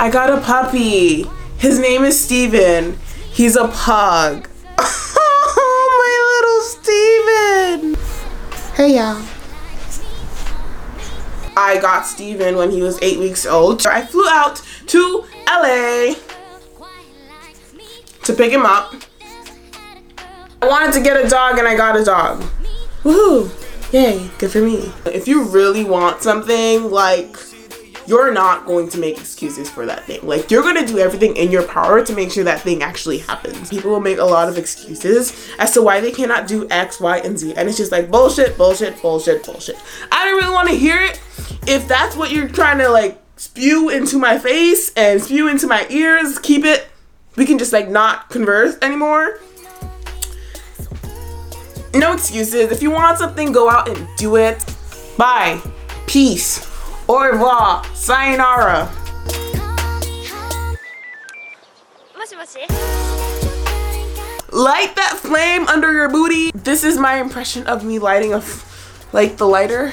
I got a puppy. His name is Steven. He's a pug. Oh, my little Steven. Hey, y'all. I got Steven when he was eight weeks old. So I flew out to LA to pick him up. I wanted to get a dog and I got a dog. Woohoo! Yay, good for me. If you really want something, like, you're not going to make excuses for that thing. Like, you're gonna do everything in your power to make sure that thing actually happens. People will make a lot of excuses as to why they cannot do X, Y, and Z. And it's just like bullshit, bullshit, bullshit, bullshit. I don't really wanna hear it. If that's what you're trying to, like, spew into my face and spew into my ears, keep it. We can just, like, not converse anymore no excuses. If you want something, go out and do it. Bye. Peace. Au revoir. Sayonara. もしもし Light that flame under your booty. This is my impression of me lighting a, f- like the lighter.